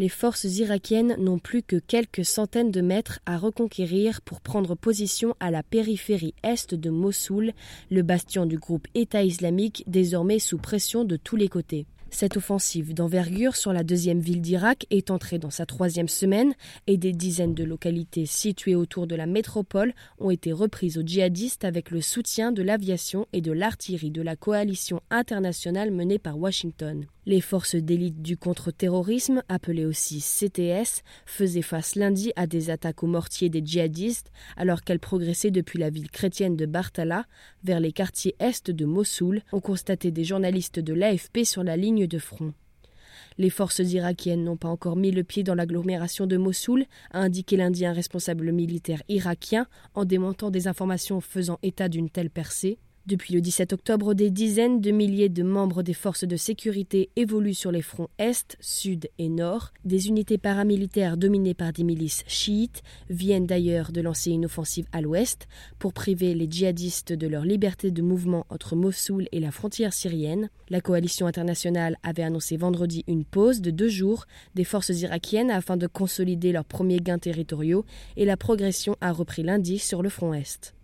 les forces irakiennes n'ont plus que quelques centaines de mètres à reconquérir pour prendre position à la périphérie est de Mossoul, le bastion du groupe État islamique désormais sous pression de tous les côtés. Cette offensive d'envergure sur la deuxième ville d'Irak est entrée dans sa troisième semaine et des dizaines de localités situées autour de la métropole ont été reprises aux djihadistes avec le soutien de l'aviation et de l'artillerie de la coalition internationale menée par Washington. Les forces d'élite du contre-terrorisme, appelées aussi CTS, faisaient face lundi à des attaques au mortier des djihadistes alors qu'elles progressaient depuis la ville chrétienne de Bartala vers les quartiers est de Mossoul, ont constaté des journalistes de l'AFP sur la ligne de front. Les forces irakiennes n'ont pas encore mis le pied dans l'agglomération de Mossoul, a indiqué lundi un responsable militaire irakien en démontant des informations faisant état d'une telle percée. Depuis le 17 octobre, des dizaines de milliers de membres des forces de sécurité évoluent sur les fronts Est, Sud et Nord. Des unités paramilitaires dominées par des milices chiites viennent d'ailleurs de lancer une offensive à l'ouest pour priver les djihadistes de leur liberté de mouvement entre Mossoul et la frontière syrienne. La coalition internationale avait annoncé vendredi une pause de deux jours des forces irakiennes afin de consolider leurs premiers gains territoriaux et la progression a repris lundi sur le front Est.